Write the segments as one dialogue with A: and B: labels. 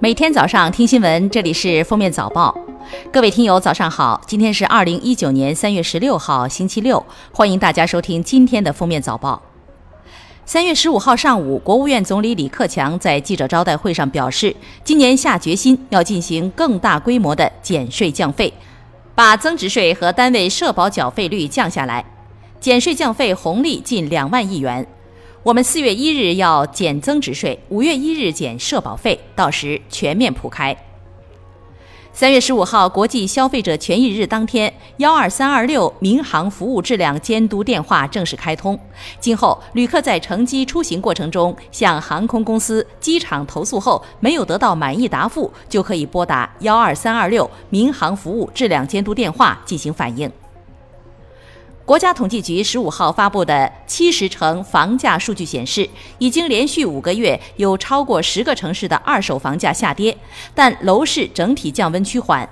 A: 每天早上听新闻，这里是封面早报。各位听友，早上好！今天是二零一九年三月十六号，星期六，欢迎大家收听今天的封面早报。三月十五号上午，国务院总理李克强在记者招待会上表示，今年下决心要进行更大规模的减税降费，把增值税和单位社保缴费率降下来，减税降费红利近两万亿元。我们四月一日要减增值税，五月一日减社保费，到时全面铺开。三月十五号，国际消费者权益日当天，幺二三二六民航服务质量监督电话正式开通。今后，旅客在乘机出行过程中向航空公司、机场投诉后没有得到满意答复，就可以拨打幺二三二六民航服务质量监督电话进行反映。国家统计局十五号发布的七十城房价数据显示，已经连续五个月有超过十个城市的二手房价下跌，但楼市整体降温趋缓，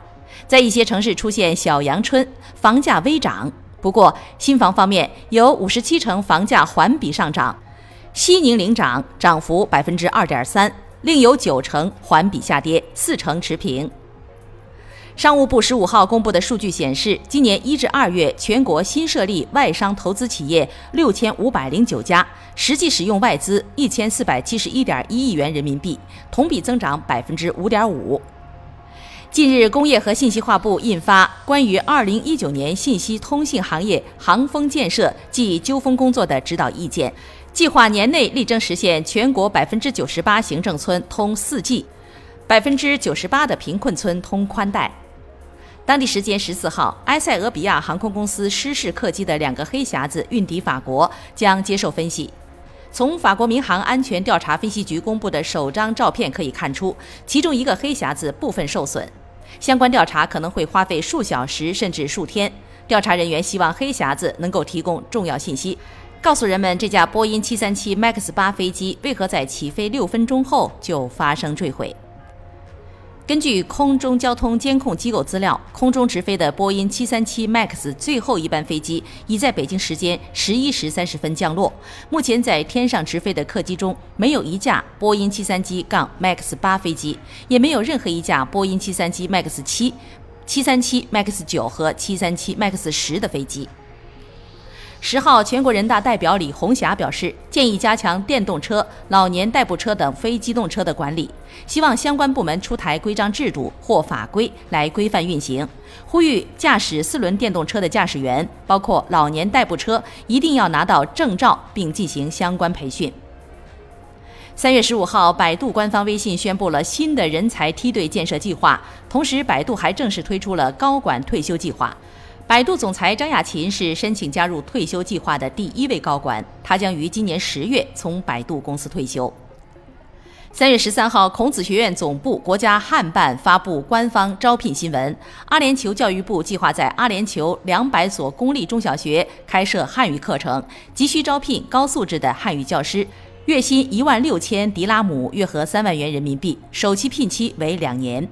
A: 在一些城市出现小阳春，房价微涨。不过，新房方面有五十七城房价环比上涨，西宁领涨，涨幅百分之二点三，另有九成环比下跌，四成持平。商务部十五号公布的数据显示，今年一至二月，全国新设立外商投资企业六千五百零九家，实际使用外资一千四百七十一点一亿元人民币，同比增长百分之五点五。近日，工业和信息化部印发《关于二零一九年信息通信行业行风建设及纠风工作的指导意见》，计划年内力争实现全国百分之九十八行政村通四 G，百分之九十八的贫困村通宽带。当地时间十四号，埃塞俄比亚航空公司失事客机的两个黑匣子运抵法国，将接受分析。从法国民航安全调查分析局公布的首张照片可以看出，其中一个黑匣子部分受损。相关调查可能会花费数小时甚至数天。调查人员希望黑匣子能够提供重要信息，告诉人们这架波音七三七 MAX 八飞机为何在起飞六分钟后就发生坠毁。根据空中交通监控机构资料，空中直飞的波音737 MAX 最后一班飞机已在北京时间十一时三十分降落。目前在天上直飞的客机中，没有一架波音737杠 MAX 八飞机，也没有任何一架波音737 MAX 七、737 MAX 九和737 MAX 十的飞机。十号，全国人大代表李红霞表示，建议加强电动车、老年代步车等非机动车的管理，希望相关部门出台规章制度或法规来规范运行。呼吁驾驶四轮电动车的驾驶员，包括老年代步车，一定要拿到证照并进行相关培训。三月十五号，百度官方微信宣布了新的人才梯队建设计划，同时，百度还正式推出了高管退休计划。百度总裁张亚勤是申请加入退休计划的第一位高管，他将于今年十月从百度公司退休。三月十三号，孔子学院总部国家汉办发布官方招聘新闻，阿联酋教育部计划在阿联酋两百所公立中小学开设汉语课程，急需招聘高素质的汉语教师，月薪一万六千迪拉姆，约合三万元人民币，首期聘期为两年。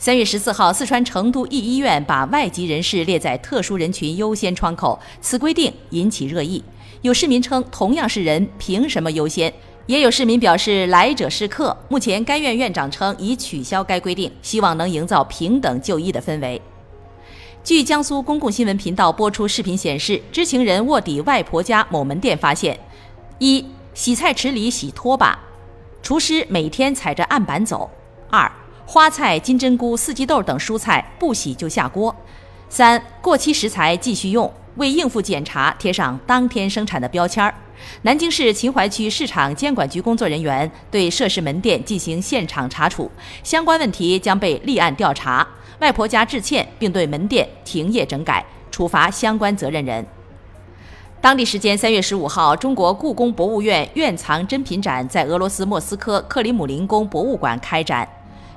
A: 三月十四号，四川成都一医院把外籍人士列在特殊人群优先窗口，此规定引起热议。有市民称，同样是人，凭什么优先？也有市民表示，来者是客。目前，该院院长称已取消该规定，希望能营造平等就医的氛围。据江苏公共新闻频道播出视频显示，知情人卧底外婆家某门店，发现：一、洗菜池里洗拖把，厨师每天踩着案板走；二、花菜、金针菇、四季豆等蔬菜不洗就下锅。三、过期食材继续用，为应付检查贴上当天生产的标签儿。南京市秦淮区市场监管局工作人员对涉事门店进行现场查处，相关问题将被立案调查。外婆家致歉，并对门店停业整改，处罚相关责任人。当地时间三月十五号，中国故宫博物院院藏珍品展在俄罗斯莫斯科克里姆林宫博物馆开展。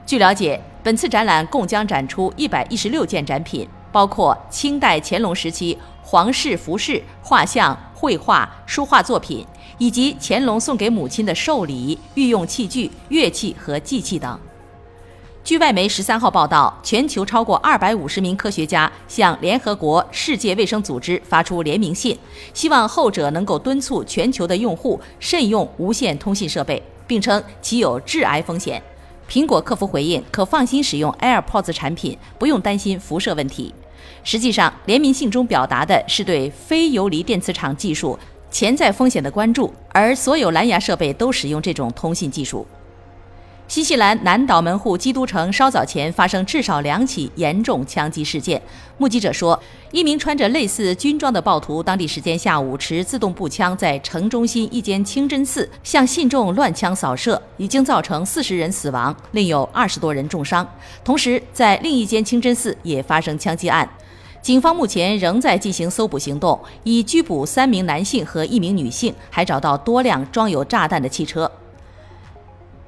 A: 据了解，本次展览共将展出一百一十六件展品，包括清代乾隆时期皇室服饰、画像、绘画、书画作品，以及乾隆送给母亲的寿礼、御用器具、乐器和祭器等。据外媒十三号报道，全球超过二百五十名科学家向联合国世界卫生组织发出联名信，希望后者能够敦促全球的用户慎用无线通信设备，并称其有致癌风险。苹果客服回应可放心使用 AirPods 产品，不用担心辐射问题。实际上，联名信中表达的是对非游离电磁场技术潜在风险的关注，而所有蓝牙设备都使用这种通信技术。新西兰南岛门户基督城稍早前发生至少两起严重枪击事件。目击者说，一名穿着类似军装的暴徒，当地时间下午持自动步枪在城中心一间清真寺向信众乱枪扫射，已经造成四十人死亡，另有二十多人重伤。同时，在另一间清真寺也发生枪击案。警方目前仍在进行搜捕行动，已拘捕三名男性和一名女性，还找到多辆装有炸弹的汽车。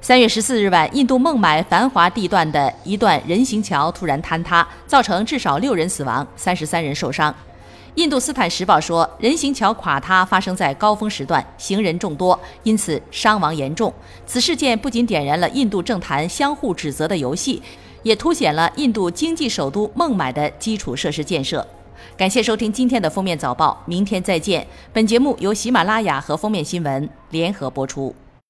A: 三月十四日晚，印度孟买繁华地段的一段人行桥突然坍塌，造成至少六人死亡，三十三人受伤。印度斯坦时报说，人行桥垮塌发生在高峰时段，行人众多，因此伤亡严重。此事件不仅点燃了印度政坛相互指责的游戏，也凸显了印度经济首都孟买的基础设施建设。感谢收听今天的封面早报，明天再见。本节目由喜马拉雅和封面新闻联合播出。